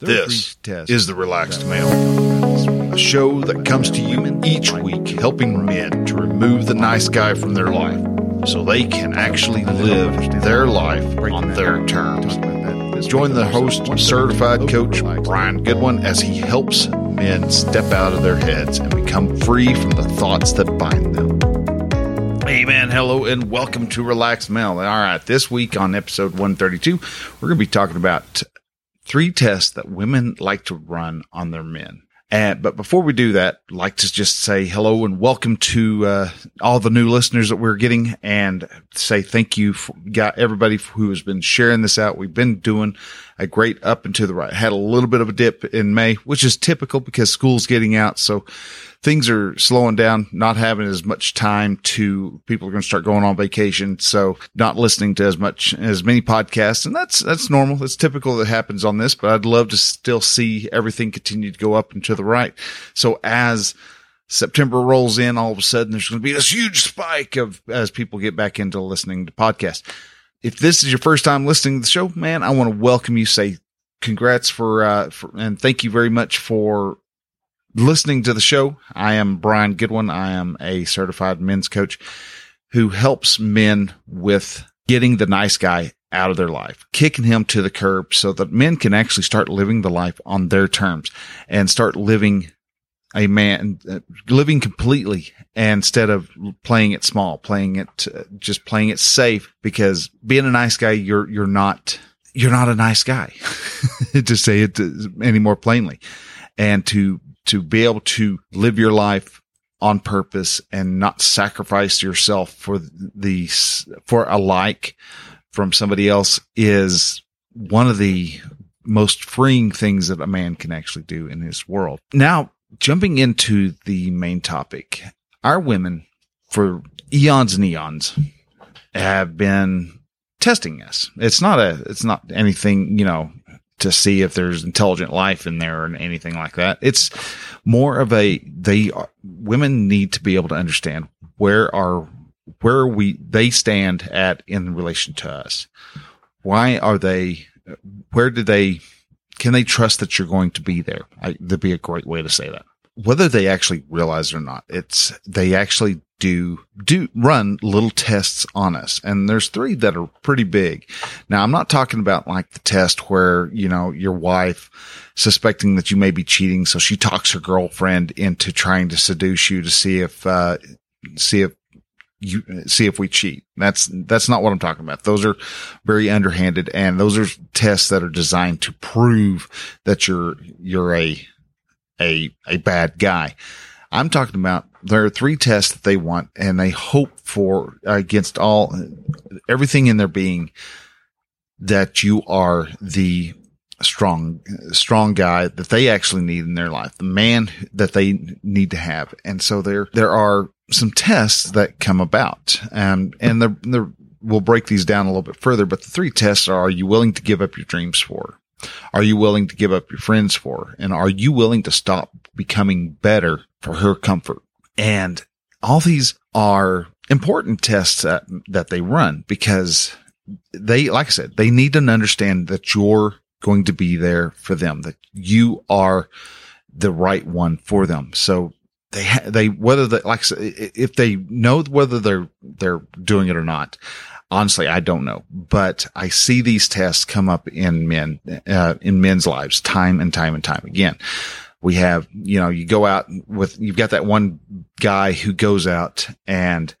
This is the Relaxed Male, a show that comes to you each week helping men to remove the nice guy from their life so they can actually live their life on their terms. Join the host, certified coach Brian Goodwin, as he helps men step out of their heads and become free from the thoughts that bind them. Hey man, hello and welcome to Relaxed Male. All right, this week on episode 132, we're going to be talking about three tests that women like to run on their men. And, but before we do that, I'd like to just say hello and welcome to, uh, all the new listeners that we're getting and say thank you for got everybody who has been sharing this out. We've been doing a great up and to the right. Had a little bit of a dip in May, which is typical because school's getting out. So things are slowing down, not having as much time to people are going to start going on vacation. So not listening to as much, as many podcasts. And that's, that's normal. It's typical that happens on this, but I'd love to still see everything continue to go up and to the right. So as September rolls in, all of a sudden there's going to be this huge spike of as people get back into listening to podcasts. If this is your first time listening to the show, man, I want to welcome you. Say congrats for, uh, for, and thank you very much for listening to the show. I am Brian Goodwin. I am a certified men's coach who helps men with getting the nice guy out of their life, kicking him to the curb so that men can actually start living the life on their terms and start living a man, uh, living completely instead of playing it small, playing it, uh, just playing it safe because being a nice guy, you're, you're not, you're not a nice guy to say it any more plainly and to to be able to live your life on purpose and not sacrifice yourself for the, for a like from somebody else is one of the most freeing things that a man can actually do in his world. Now, jumping into the main topic, our women for eons and eons have been testing us. It's not a, it's not anything, you know, to see if there's intelligent life in there or anything like that. It's more of a, they are, women need to be able to understand where are, where we, they stand at in relation to us. Why are they, where do they, can they trust that you're going to be there? I, that'd be a great way to say that. Whether they actually realize it or not, it's, they actually do do run little tests on us. And there's three that are pretty big. Now I'm not talking about like the test where, you know, your wife suspecting that you may be cheating. So she talks her girlfriend into trying to seduce you to see if, uh, see if you see if we cheat. That's, that's not what I'm talking about. Those are very underhanded and those are tests that are designed to prove that you're, you're a, a, a bad guy. I'm talking about there are three tests that they want and they hope for against all everything in their being that you are the strong, strong guy that they actually need in their life, the man that they need to have. And so there, there are some tests that come about and, and they're, they're, we'll break these down a little bit further, but the three tests are, are you willing to give up your dreams for? Are you willing to give up your friends for? And are you willing to stop becoming better for her comfort? And all these are important tests that, that they run because they, like I said, they need to understand that you're going to be there for them, that you are the right one for them. So they, they, whether they, like if they know whether they're, they're doing it or not, honestly, I don't know, but I see these tests come up in men, uh, in men's lives time and time and time again. We have, you know, you go out with, you've got that one guy who goes out and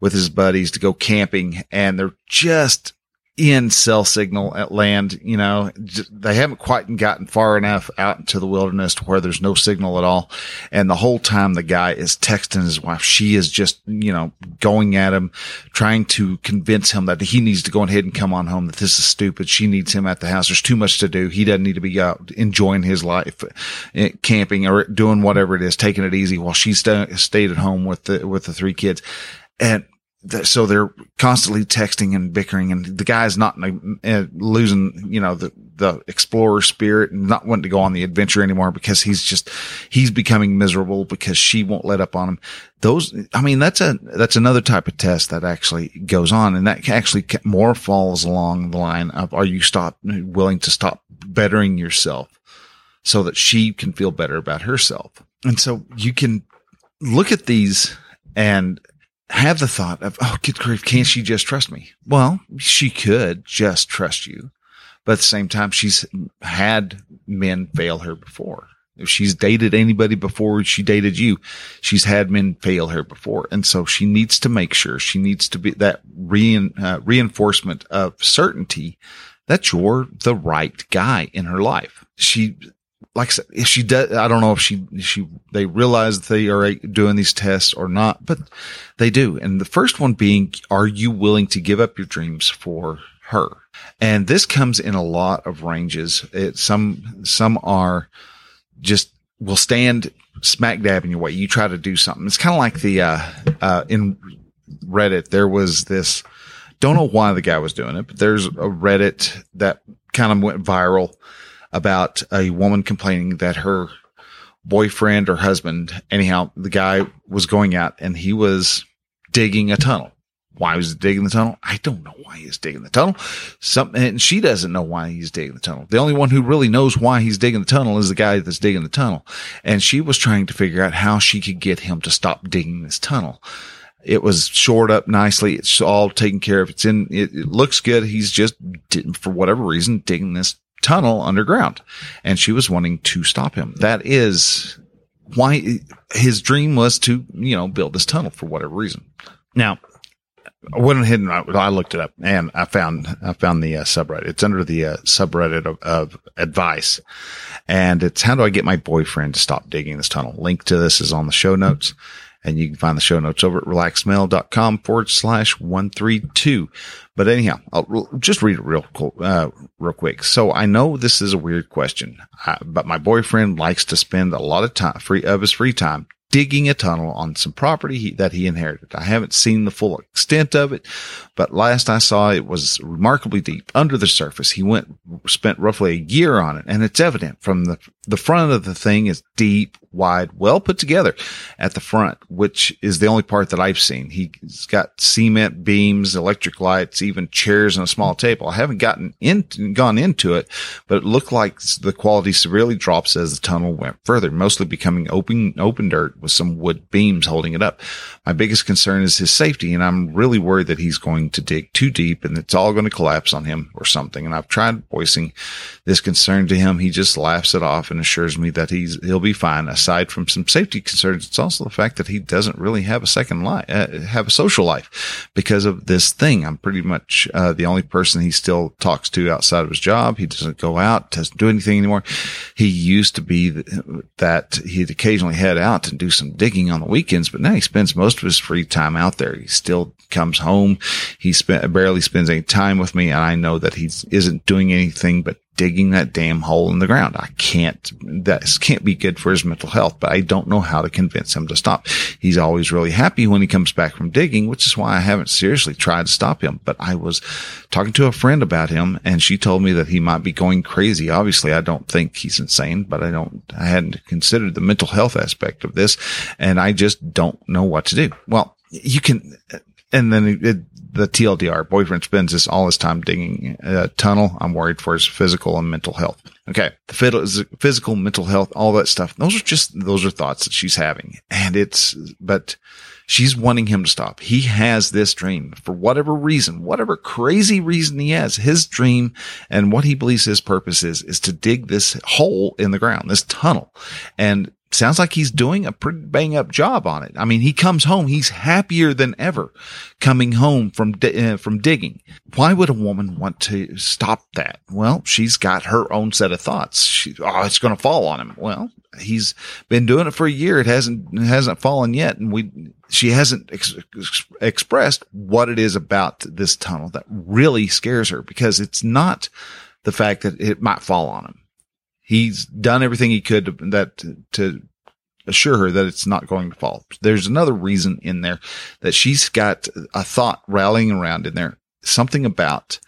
with his buddies to go camping and they're just in cell signal at land. You know, they haven't quite gotten far enough out into the wilderness to where there's no signal at all. And the whole time the guy is texting his wife. She is just, you know, going at him, trying to convince him that he needs to go ahead and come on home, that this is stupid. She needs him at the house. There's too much to do. He doesn't need to be out enjoying his life, eh, camping or doing whatever it is, taking it easy while she st- stayed at home with the, with the three kids. And so they're constantly texting and bickering and the guy's not uh, losing, you know, the, the explorer spirit and not wanting to go on the adventure anymore because he's just, he's becoming miserable because she won't let up on him. Those, I mean, that's a, that's another type of test that actually goes on and that actually more falls along the line of are you stop willing to stop bettering yourself so that she can feel better about herself? And so you can look at these and have the thought of, oh, good grief, can't she just trust me? Well, she could just trust you. But at the same time, she's had men fail her before. If she's dated anybody before she dated you, she's had men fail her before. And so she needs to make sure she needs to be that uh, reinforcement of certainty that you're the right guy in her life. She like if she does, I don't know if she, she, they realize they are doing these tests or not, but they do. And the first one being, are you willing to give up your dreams for her? And this comes in a lot of ranges. It, some, some are just will stand smack dab in your way. You try to do something. It's kind of like the, uh, uh, in Reddit, there was this, don't know why the guy was doing it, but there's a Reddit that kind of went viral about a woman complaining that her boyfriend or husband, anyhow, the guy was going out and he was digging a tunnel. Why was he digging the tunnel? I don't know why he's digging the tunnel. Something, and she doesn't know why he's digging the tunnel. The only one who really knows why he's digging the tunnel is the guy that's digging the tunnel. And she was trying to figure out how she could get him to stop digging this tunnel. It was shored up nicely. It's all taken care of. It's in, it, it looks good. He's just, for whatever reason, digging this tunnel underground and she was wanting to stop him. That is why his dream was to, you know, build this tunnel for whatever reason. Now, I went ahead and I, I looked it up and I found, I found the uh, subreddit. It's under the uh, subreddit of, of advice and it's how do I get my boyfriend to stop digging this tunnel? Link to this is on the show notes. And you can find the show notes over at relaxedmale.com forward slash 132. But anyhow, I'll just read it real, uh, real quick. So I know this is a weird question, uh, but my boyfriend likes to spend a lot of time free of his free time digging a tunnel on some property he, that he inherited. I haven't seen the full extent of it, but last I saw it was remarkably deep under the surface. He went, spent roughly a year on it and it's evident from the, the front of the thing is deep, wide, well put together at the front, which is the only part that I've seen. He's got cement beams, electric lights, even chairs and a small table. I haven't gotten in, gone into it, but it looked like the quality severely drops as the tunnel went further, mostly becoming open, open dirt with some wood beams holding it up. My biggest concern is his safety, and I'm really worried that he's going to dig too deep and it's all going to collapse on him or something. And I've tried voicing this concern to him. He just laughs it off and assures me that he's, he'll be fine aside from some safety concerns, it's also the fact that he doesn't really have a second life, uh, have a social life because of this thing. I'm pretty much uh, the only person he still talks to outside of his job. He doesn't go out, doesn't do anything anymore. He used to be that he'd occasionally head out and do some digging on the weekends, but now he spends most of his free time out there. He still comes home. He spent, barely spends any time with me. And I know that he isn't doing anything but digging that damn hole in the ground. I can't, that can't be good for his mental health, but I don't know how to convince him to stop. He's always really happy when he comes back from digging, which is why I haven't seriously tried to stop him. But I was talking to a friend about him and she told me that he might be going crazy. Obviously, I don't think he's insane, but I don't, I hadn't considered the mental health aspect of this and I just don't know what to do. Well, you can, and then it, the TLDR boyfriend spends this all his time digging a tunnel. I'm worried for his physical and mental health. Okay. The physical, mental health, all that stuff. Those are just, those are thoughts that she's having. And it's, but she's wanting him to stop. He has this dream for whatever reason, whatever crazy reason he has. His dream and what he believes his purpose is, is to dig this hole in the ground, this tunnel. And sounds like he's doing a pretty bang up job on it. I mean, he comes home, he's happier than ever coming home from, uh, from digging. Why would a woman want to stop that? Well, she's got her own set of thoughts. She, oh, it's going to fall on him. Well, he's been doing it for a year. It hasn't, it hasn't fallen yet. And we, she hasn't ex- ex- expressed what it is about this tunnel that really scares her because it's not the fact that it might fall on him he's done everything he could to, that to, assure her that it's not going to fall. There's another reason in there that she's got a thought rallying around in there, something about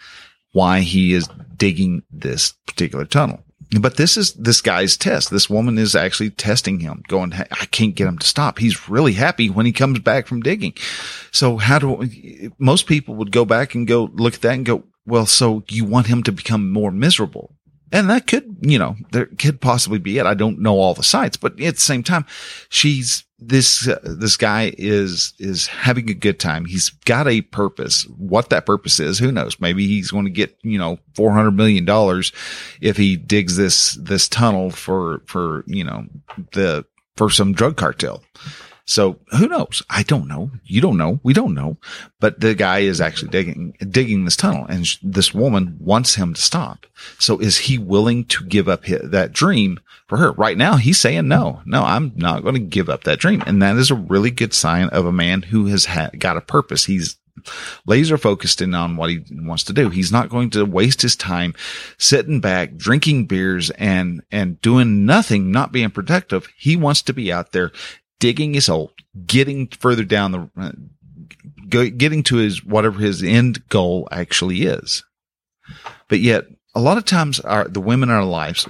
why he is digging this particular tunnel. But this is this guy's test. This woman is actually testing him, going, I can't get him to stop. He's really happy when he comes back from digging. So how do most people would go back and go look at that and go, well, so you want him to become more miserable. And that could, you know, there could possibly be it. I don't know all the sites, but at the same time, she's this, uh, this guy is, is having a good time. He's got a purpose. What that purpose is, who knows? Maybe he's going to get, you know, $400 million if he digs this, this tunnel for, for, you know, the, for some drug cartel. So who knows? I don't know. You don't know. We don't know. But the guy is actually digging, digging this tunnel and sh- this woman wants him to stop. So is he willing to give up his, that dream for her? Right now, he's saying no, no, I'm not going to give up that dream. And that is a really good sign of a man who has ha- got a purpose. He's laser focused in on what he wants to do. He's not going to waste his time sitting back, drinking beers and, and doing nothing, not being productive. He wants to be out there digging his hole, getting further down the, uh, getting to his, whatever his end goal actually is. But yet a lot of times our, the women in our lives,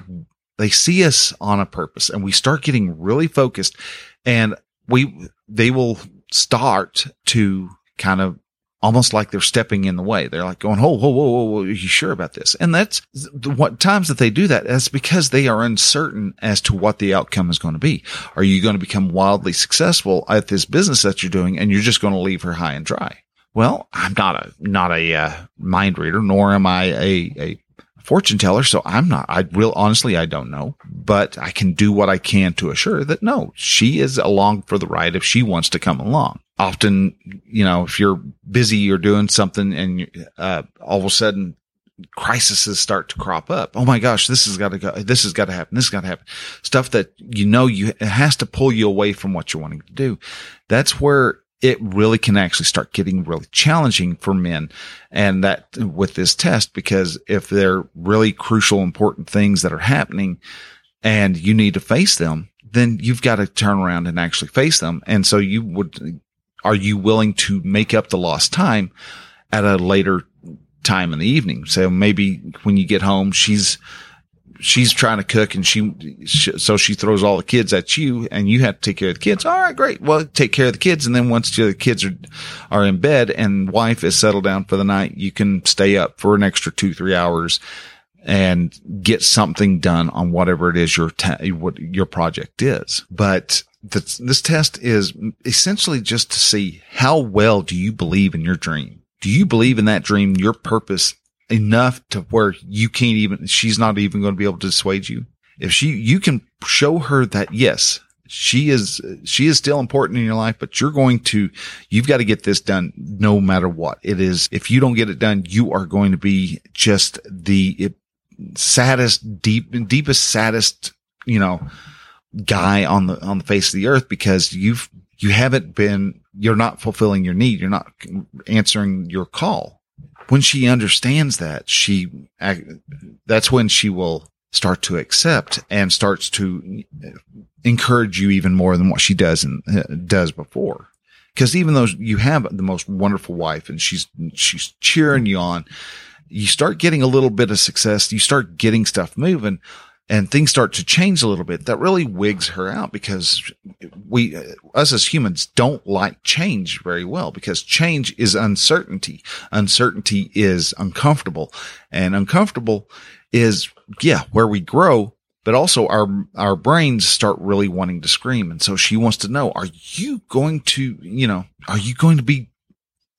they see us on a purpose and we start getting really focused and we, they will start to kind of almost like they're stepping in the way. They're like going, "Oh, whoa, whoa, whoa, whoa, are you sure about this?" And that's what times that they do that. That's because they are uncertain as to what the outcome is going to be. Are you going to become wildly successful at this business that you're doing, and you're just going to leave her high and dry? Well, I'm not a not a uh, mind reader, nor am I a, a fortune teller. So I'm not, I will honestly, I don't know, but I can do what I can to assure that no, she is along for the ride if she wants to come along often, you know, if you're busy or doing something and uh, all of a sudden crises start to crop up. Oh my gosh, this has got to go. This has got to happen. This has got to happen. Stuff that you know you has to pull you away from what you're wanting to do. That's where it really can actually start getting really challenging for men. And that with this test, because if they're really crucial, important things that are happening and you need to face them, then you've got to turn around and actually face them. And so you would are you willing to make up the lost time at a later time in the evening? So maybe when you get home, she's, she's trying to cook and she, so she throws all the kids at you and you have to take care of the kids. All right, great. Well, take care of the kids. And then once the kids are, are in bed and wife is settled down for the night, you can stay up for an extra two, three hours and get something done on whatever it is your, ta- what your project is. But this, this test is essentially just to see how well do you believe in your dream? Do you believe in that dream, your purpose enough to where you can't even, she's not even going to be able to dissuade you? If she, you can show her that yes, she is, she is still important in your life, but you're going to, you've got to get this done no matter what it is. If you don't get it done, you are going to be just the saddest, deep, deepest, saddest, you know, guy on the, on the face of the earth because you've, you haven't been, you're not fulfilling your need. You're not answering your call. When she understands that, she, that's when she will start to accept and starts to encourage you even more than what she does and uh, does before. Cause even though you have the most wonderful wife and she's, she's cheering you on, you start getting a little bit of success. You start getting stuff moving and things start to change a little bit, that really wigs her out because we, us as humans don't like change very well because change is uncertainty. Uncertainty is uncomfortable and uncomfortable is, yeah, where we grow, but also our, our brains start really wanting to scream. And so she wants to know, are you going to, you know, are you going to be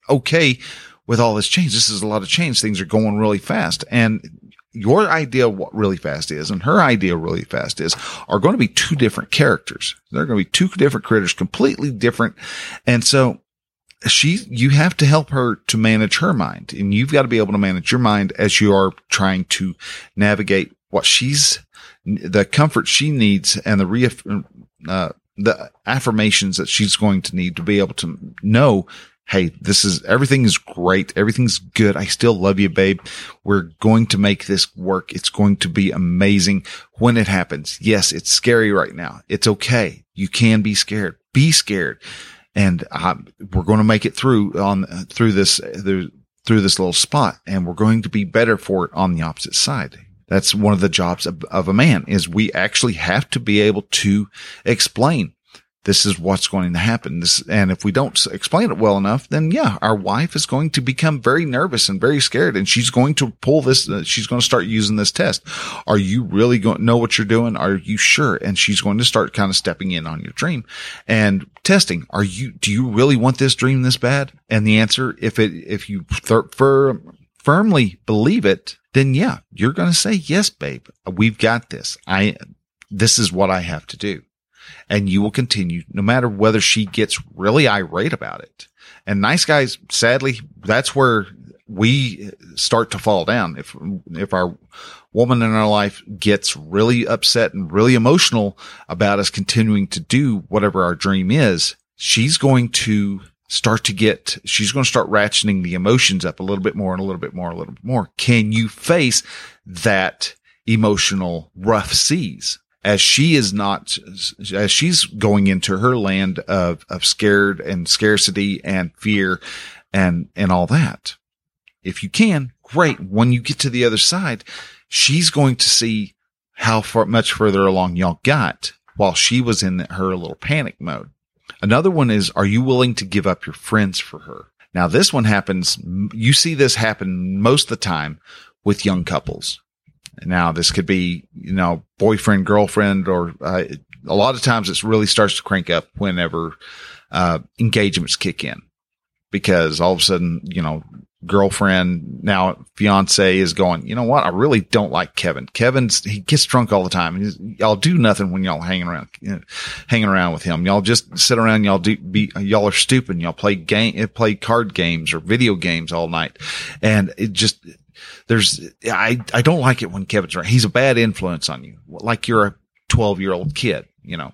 okay with all this change? This is a lot of change. Things are going really fast. And your idea of what really fast is and her idea really fast is are going to be two different characters. They're going to be two different critters, completely different. And so she, you have to help her to manage her mind and you've got to be able to manage your mind as you are trying to navigate what she's, the comfort she needs and the re, uh, the affirmations that she's going to need to be able to know Hey, this is everything is great. Everything's good. I still love you, babe. We're going to make this work. It's going to be amazing when it happens. Yes, it's scary right now. It's okay. You can be scared. Be scared. And uh, we're going to make it through on through this through, through this little spot and we're going to be better for it on the opposite side. That's one of the jobs of, of a man is we actually have to be able to explain this is what's going to happen. This, and if we don't explain it well enough, then yeah, our wife is going to become very nervous and very scared and she's going to pull this, uh, she's going to start using this test. Are you really going to know what you're doing? Are you sure? And she's going to start kind of stepping in on your dream and testing. Are you, do you really want this dream this bad? And the answer, if it, if you th- for, firmly believe it, then yeah, you're going to say, yes, babe, we've got this. I, this is what I have to do and you will continue no matter whether she gets really irate about it. And nice guys, sadly, that's where we start to fall down. If, if our woman in our life gets really upset and really emotional about us continuing to do whatever our dream is, she's going to start to get, she's going to start ratcheting the emotions up a little bit more and a little bit more, a little bit more. Can you face that emotional rough seas? As she is not, as she's going into her land of, of scared and scarcity and fear and, and all that. If you can, great. When you get to the other side, she's going to see how far, much further along y'all got while she was in her little panic mode. Another one is, are you willing to give up your friends for her? Now this one happens, you see this happen most of the time with young couples. Now, this could be, you know, boyfriend, girlfriend, or uh, a lot of times it really starts to crank up whenever uh, engagements kick in because all of a sudden, you know, girlfriend, now fiance is going, you know what? I really don't like Kevin. Kevin's, he gets drunk all the time. He's, y'all do nothing when y'all hanging around, you know, hanging around with him. Y'all just sit around. Y'all do be, y'all are stupid. Y'all play game, play card games or video games all night. And it just, there's, I, I don't like it when Kevin's around. He's a bad influence on you. Like you're a 12 year old kid, you know.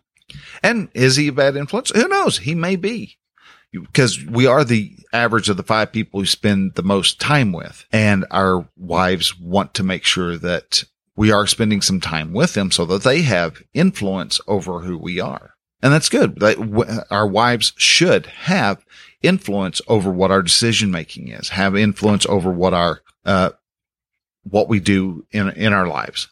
And is he a bad influence? Who knows? He may be because we are the average of the five people who spend the most time with and our wives want to make sure that we are spending some time with them so that they have influence over who we are. And that's good. Our wives should have influence over what our decision making is, have influence over what our uh, what we do in in our lives.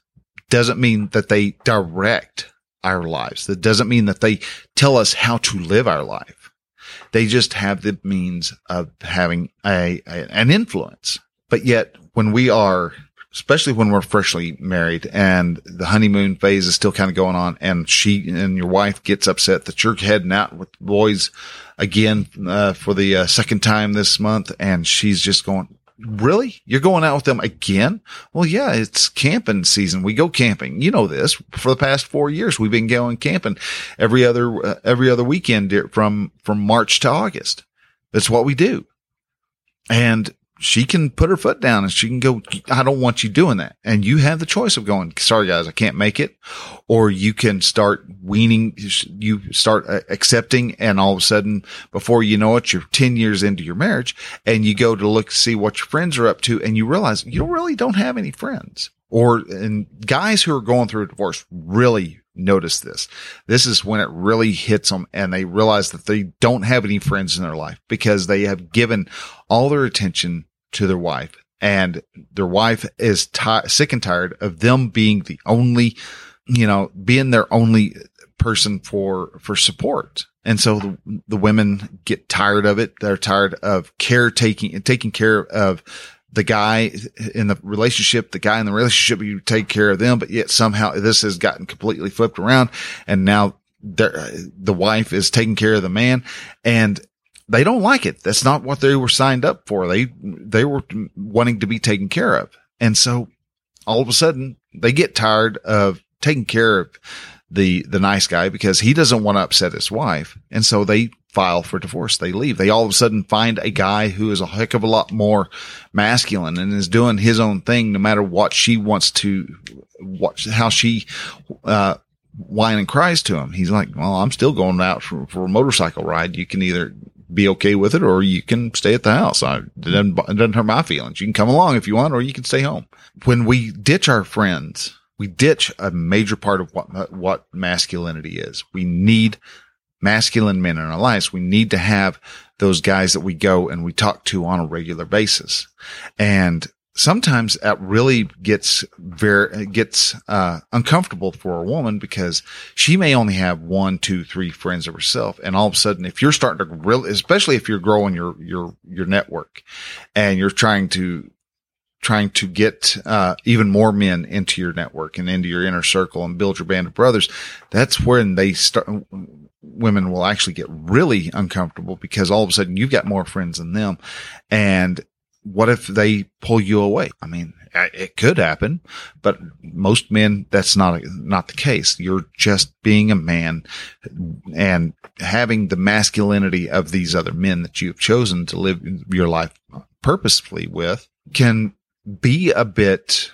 Doesn't mean that they direct our lives. That doesn't mean that they tell us how to live our life. They just have the means of having a, a an influence. But yet, when we are especially when we're freshly married and the honeymoon phase is still kind of going on and she and your wife gets upset that you're heading out with boys again uh, for the uh, second time this month and she's just going really? You're going out with them again? Well, yeah, it's camping season. We go camping. You know this for the past four years. We've been going camping every other, uh, every other weekend from, from March to August. That's what we do. And she can put her foot down and she can go, I don't want you doing that. And you have the choice of going, sorry guys, I can't make it. Or you can start weaning, you start uh, accepting and all of a sudden before you know it, you're 10 years into your marriage and you go to look, see what your friends are up to and you realize you really don't have any friends. Or, and guys who are going through a divorce really notice this. This is when it really hits them and they realize that they don't have any friends in their life because they have given all their attention to their wife and their wife is t- sick and tired of them being the only, you know, being their only person for, for support. And so the, the women get tired of it. They're tired of caretaking and taking care of the guy in the relationship, the guy in the relationship, you take care of them, but yet somehow this has gotten completely flipped around. And now the wife is taking care of the man. And they don't like it. That's not what they were signed up for. They, they were wanting to be taken care of. And so all of a sudden they get tired of taking care of the, the nice guy because he doesn't want to upset his wife. And so they file for divorce. They leave. They all of a sudden find a guy who is a heck of a lot more masculine and is doing his own thing no matter what she wants to, watch how she, uh, whine and cries to him. He's like, well, I'm still going out for, for a motorcycle ride. You can either be okay with it, or you can stay at the house. I, it, doesn't, it doesn't hurt my feelings. You can come along if you want, or you can stay home. When we ditch our friends, we ditch a major part of what, what masculinity is. We need masculine men in our lives. We need to have those guys that we go and we talk to on a regular basis. And sometimes that really gets very gets uh, uncomfortable for a woman because she may only have one, two, three friends of herself, and all of a sudden, if you're starting to really, especially if you're growing your your your network, and you're trying to trying to get uh, even more men into your network and into your inner circle and build your band of brothers, that's when they start. Women will actually get really uncomfortable because all of a sudden you've got more friends than them, and what if they pull you away? I mean, it could happen, but most men, that's not, not the case. You're just being a man and having the masculinity of these other men that you've chosen to live your life purposefully with can be a bit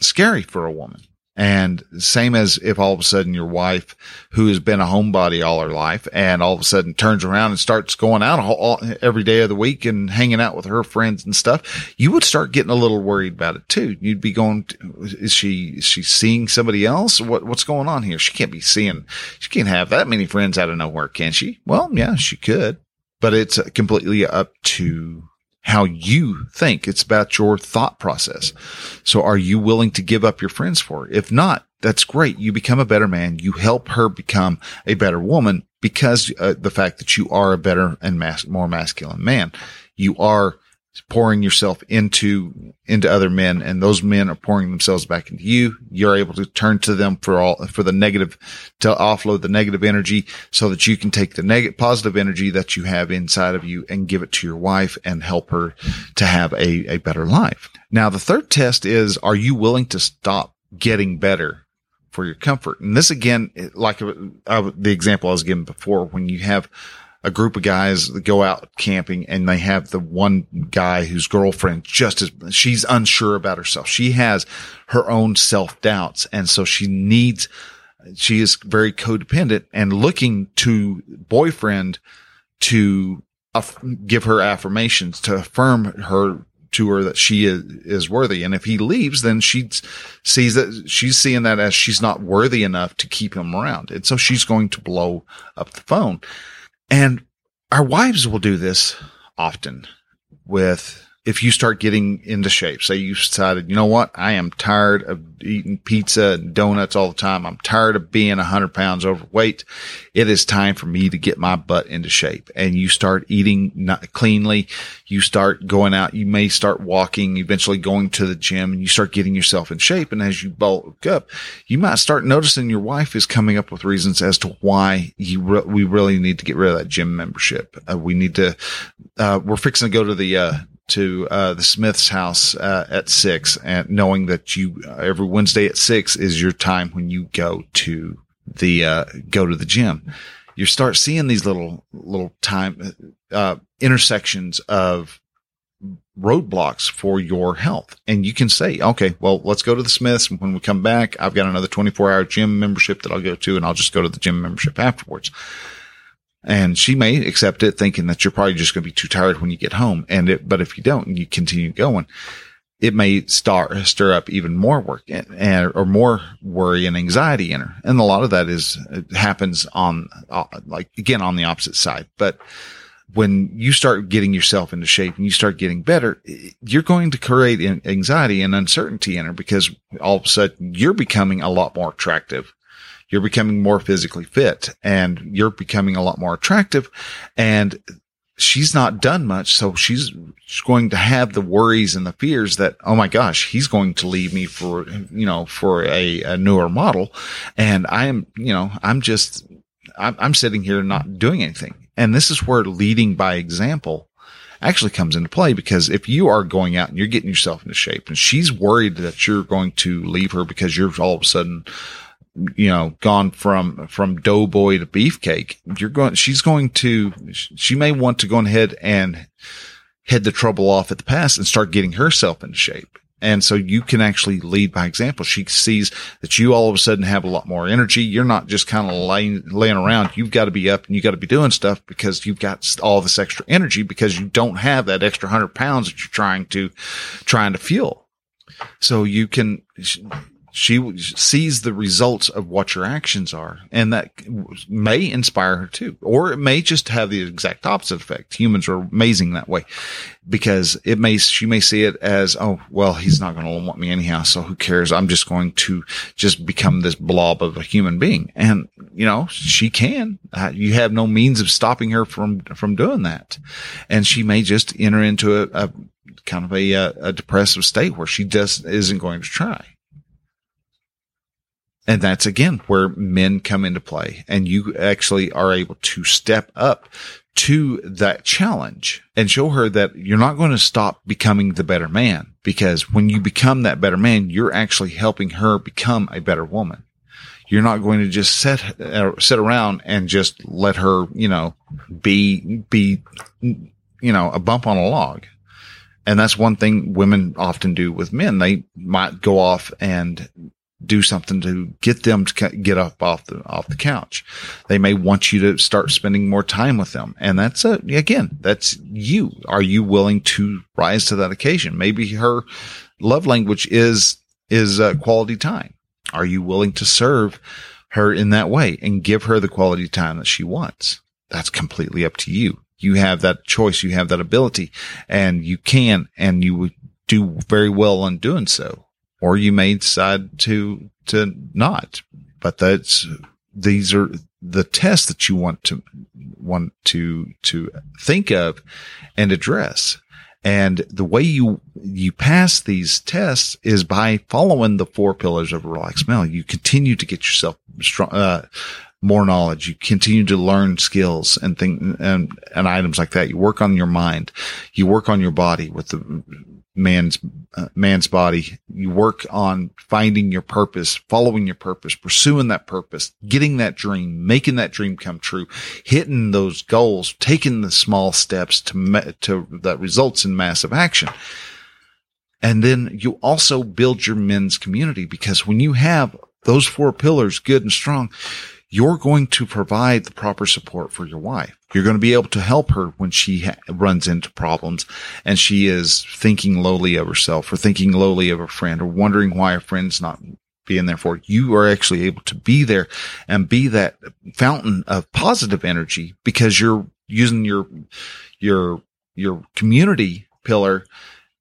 scary for a woman. And same as if all of a sudden your wife, who has been a homebody all her life and all of a sudden turns around and starts going out all, every day of the week and hanging out with her friends and stuff, you would start getting a little worried about it too. You'd be going, is she, is she seeing somebody else? What, what's going on here? She can't be seeing, she can't have that many friends out of nowhere, can she? Well, yeah, she could, but it's completely up to how you think. It's about your thought process. So are you willing to give up your friends for it? If not, that's great. You become a better man. You help her become a better woman because uh, the fact that you are a better and mas- more masculine man. You are pouring yourself into into other men and those men are pouring themselves back into you. You're able to turn to them for all for the negative to offload the negative energy so that you can take the negative positive energy that you have inside of you and give it to your wife and help her to have a, a better life. Now the third test is are you willing to stop getting better for your comfort? And this again like uh, the example i was given before when you have a group of guys go out camping and they have the one guy whose girlfriend just as she's unsure about herself. She has her own self doubts. And so she needs, she is very codependent and looking to boyfriend to give her affirmations to affirm her to her that she is, is worthy. And if he leaves, then she sees that she's seeing that as she's not worthy enough to keep him around. And so she's going to blow up the phone. And our wives will do this often with if you start getting into shape, say you've decided, you know what? I am tired of eating pizza and donuts all the time. I'm tired of being a hundred pounds overweight. It is time for me to get my butt into shape and you start eating not cleanly. You start going out. You may start walking, eventually going to the gym and you start getting yourself in shape. And as you bulk up, you might start noticing your wife is coming up with reasons as to why you re- we really need to get rid of that gym membership. Uh, we need to, uh, we're fixing to go to the, uh, to uh, the Smith's house uh, at six, and knowing that you uh, every Wednesday at six is your time when you go to the uh, go to the gym. You start seeing these little little time uh, intersections of roadblocks for your health. And you can say, okay, well, let's go to the Smiths. And when we come back, I've got another 24 hour gym membership that I'll go to and I'll just go to the gym membership afterwards. And she may accept it thinking that you're probably just going to be too tired when you get home. And it, but if you don't and you continue going, it may start, stir up even more work and, or more worry and anxiety in her. And a lot of that is, happens on, uh, like again, on the opposite side. But when you start getting yourself into shape and you start getting better, you're going to create anxiety and uncertainty in her because all of a sudden you're becoming a lot more attractive you're becoming more physically fit and you're becoming a lot more attractive. And she's not done much. So she's, going to have the worries and the fears that, oh my gosh, he's going to leave me for, you know, for a, a newer model. And I am, you know, I'm just, I'm, I'm sitting here not doing anything. And this is where leading by example actually comes into play because if you are going out and you're getting yourself into shape and she's worried that you're going to leave her because you're all of a sudden you know, gone from, from doughboy to beefcake, you're going, she's going to, she may want to go ahead and head the trouble off at the pass and start getting herself into shape. And so you can actually lead by example. She sees that you all of a sudden have a lot more energy. You're not just kind of laying, laying around. You've got to be up and you got to be doing stuff because you've got all this extra energy because you don't have that extra hundred pounds that you're trying to, trying to fuel. So you can, she sees the results of what your actions are and that may inspire her too or it may just have the exact opposite effect. Humans are amazing that way because it may she may see it as oh well he's not going to want me anyhow so who cares? I'm just going to just become this blob of a human being. And you know she can. Uh, you have no means of stopping her from from doing that. And she may just enter into a, a kind of a, a depressive state where she just isn't going to try and that's again where men come into play and you actually are able to step up to that challenge and show her that you're not going to stop becoming the better man because when you become that better man, you're actually helping her become a better woman. You're not going to just sit, uh, sit around and just let her, you know, be, be, you know, a bump on a log. And that's one thing women often do with men. They might go off and do something to get them to get up off the off the couch. They may want you to start spending more time with them, and that's a, again, that's you. Are you willing to rise to that occasion? Maybe her love language is is uh, quality time. Are you willing to serve her in that way and give her the quality time that she wants? That's completely up to you. You have that choice. You have that ability and you can, and you would do very well in doing so or you may decide to, to not, but that's, these are the tests that you want to, want to, to think of and address. And the way you, you pass these tests is by following the four pillars of relaxed male. You continue to get yourself strong, uh, more knowledge. You continue to learn skills and things and, and items like that. You work on your mind. You work on your body with the man's uh, man's body. You work on finding your purpose, following your purpose, pursuing that purpose, getting that dream, making that dream come true, hitting those goals, taking the small steps to to that results in massive action. And then you also build your men's community because when you have those four pillars good and strong, you're going to provide the proper support for your wife. You're going to be able to help her when she ha- runs into problems and she is thinking lowly of herself or thinking lowly of a friend or wondering why a friend's not being there for you are actually able to be there and be that fountain of positive energy because you're using your, your, your community pillar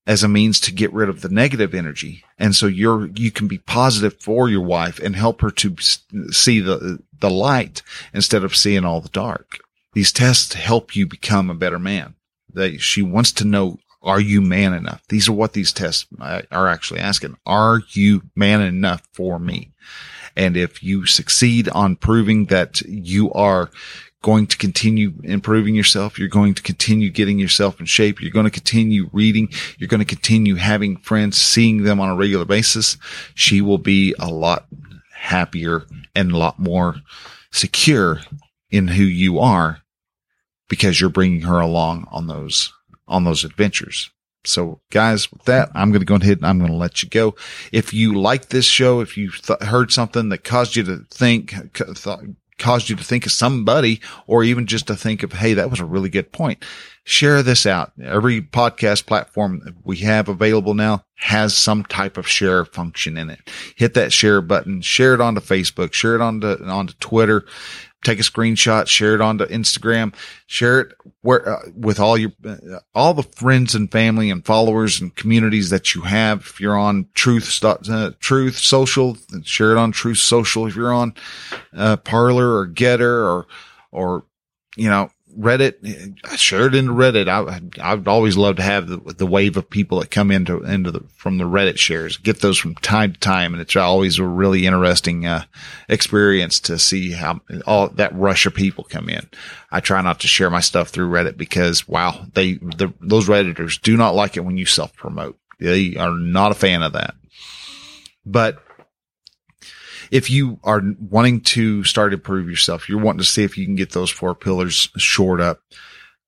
as a means to get rid of the negative energy. And so you're, you can be positive for your wife and help her to see the, the light instead of seeing all the dark. These tests help you become a better man. That she wants to know, are you man enough? These are what these tests uh, are actually asking. Are you man enough for me? And if you succeed on proving that you are going to continue improving yourself. You're going to continue getting yourself in shape. You're going to continue reading. You're going to continue having friends, seeing them on a regular basis. She will be a lot happier and a lot more secure in who you are because you're bringing her along on those, on those adventures. So guys, with that, I'm going to go ahead and I'm going to let you go. If you like this show, if you th- heard something that caused you to think, th- caused you to think of somebody or even just to think of, Hey, that was a really good point. Share this out. Every podcast platform we have available now has some type of share function in it. Hit that share button, share it onto Facebook, share it onto, onto Twitter, take a screenshot, share it onto Instagram, share it where uh, with all your uh, all the friends and family and followers and communities that you have. If you're on Truth uh, Truth Social, share it on Truth Social. If you're on uh, Parler or Gettr or or you know Reddit, I shared into Reddit. I, I'd always love to have the, the wave of people that come into, into the, from the Reddit shares, get those from time to time. And it's always a really interesting, uh, experience to see how all that rush of people come in. I try not to share my stuff through Reddit because wow, they, the, those Redditors do not like it when you self promote. They are not a fan of that. But if you are wanting to start to improve yourself, you're wanting to see if you can get those four pillars shored up.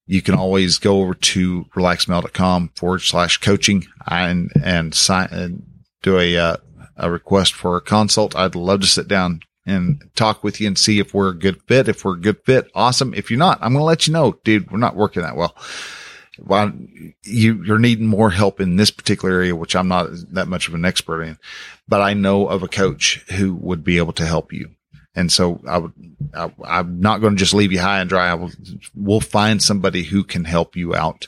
you can always go over to relaxedmale.com forward slash coaching and, and sign and do a, uh, a request for a consult. I'd love to sit down and talk with you and see if we're a good fit. If we're a good fit, awesome. If you're not, I'm going to let you know, dude, we're not working that well. Well, you, you're needing more help in this particular area, which I'm not that much of an expert in, but I know of a coach who would be able to help you. And so I would, I, am not going to just leave you high and dry. I will, we'll find somebody who can help you out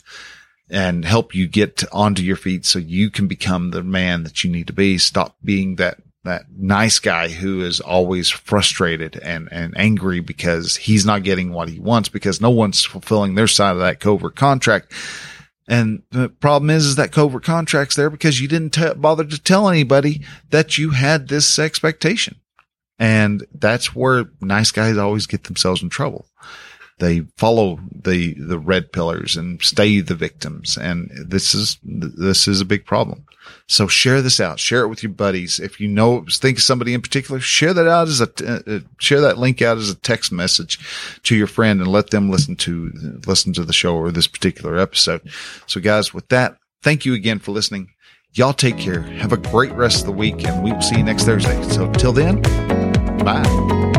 and help you get onto your feet so you can become the man that you need to be. Stop being that, that nice guy who is always frustrated and, and angry because he's not getting what he wants because no one's fulfilling their side of that covert contract. And the problem is, is that covert contract's there because you didn't t- bother to tell anybody that you had this expectation. And that's where nice guys always get themselves in trouble. They follow the, the red pillars and stay the victims. And this is, this is a big problem. So share this out. Share it with your buddies. If you know, think of somebody in particular, share that out as a, uh, share that link out as a text message to your friend and let them listen to, listen to the show or this particular episode. So guys, with that, thank you again for listening. Y'all take care. Have a great rest of the week and we will see you next Thursday. So till then, Bye.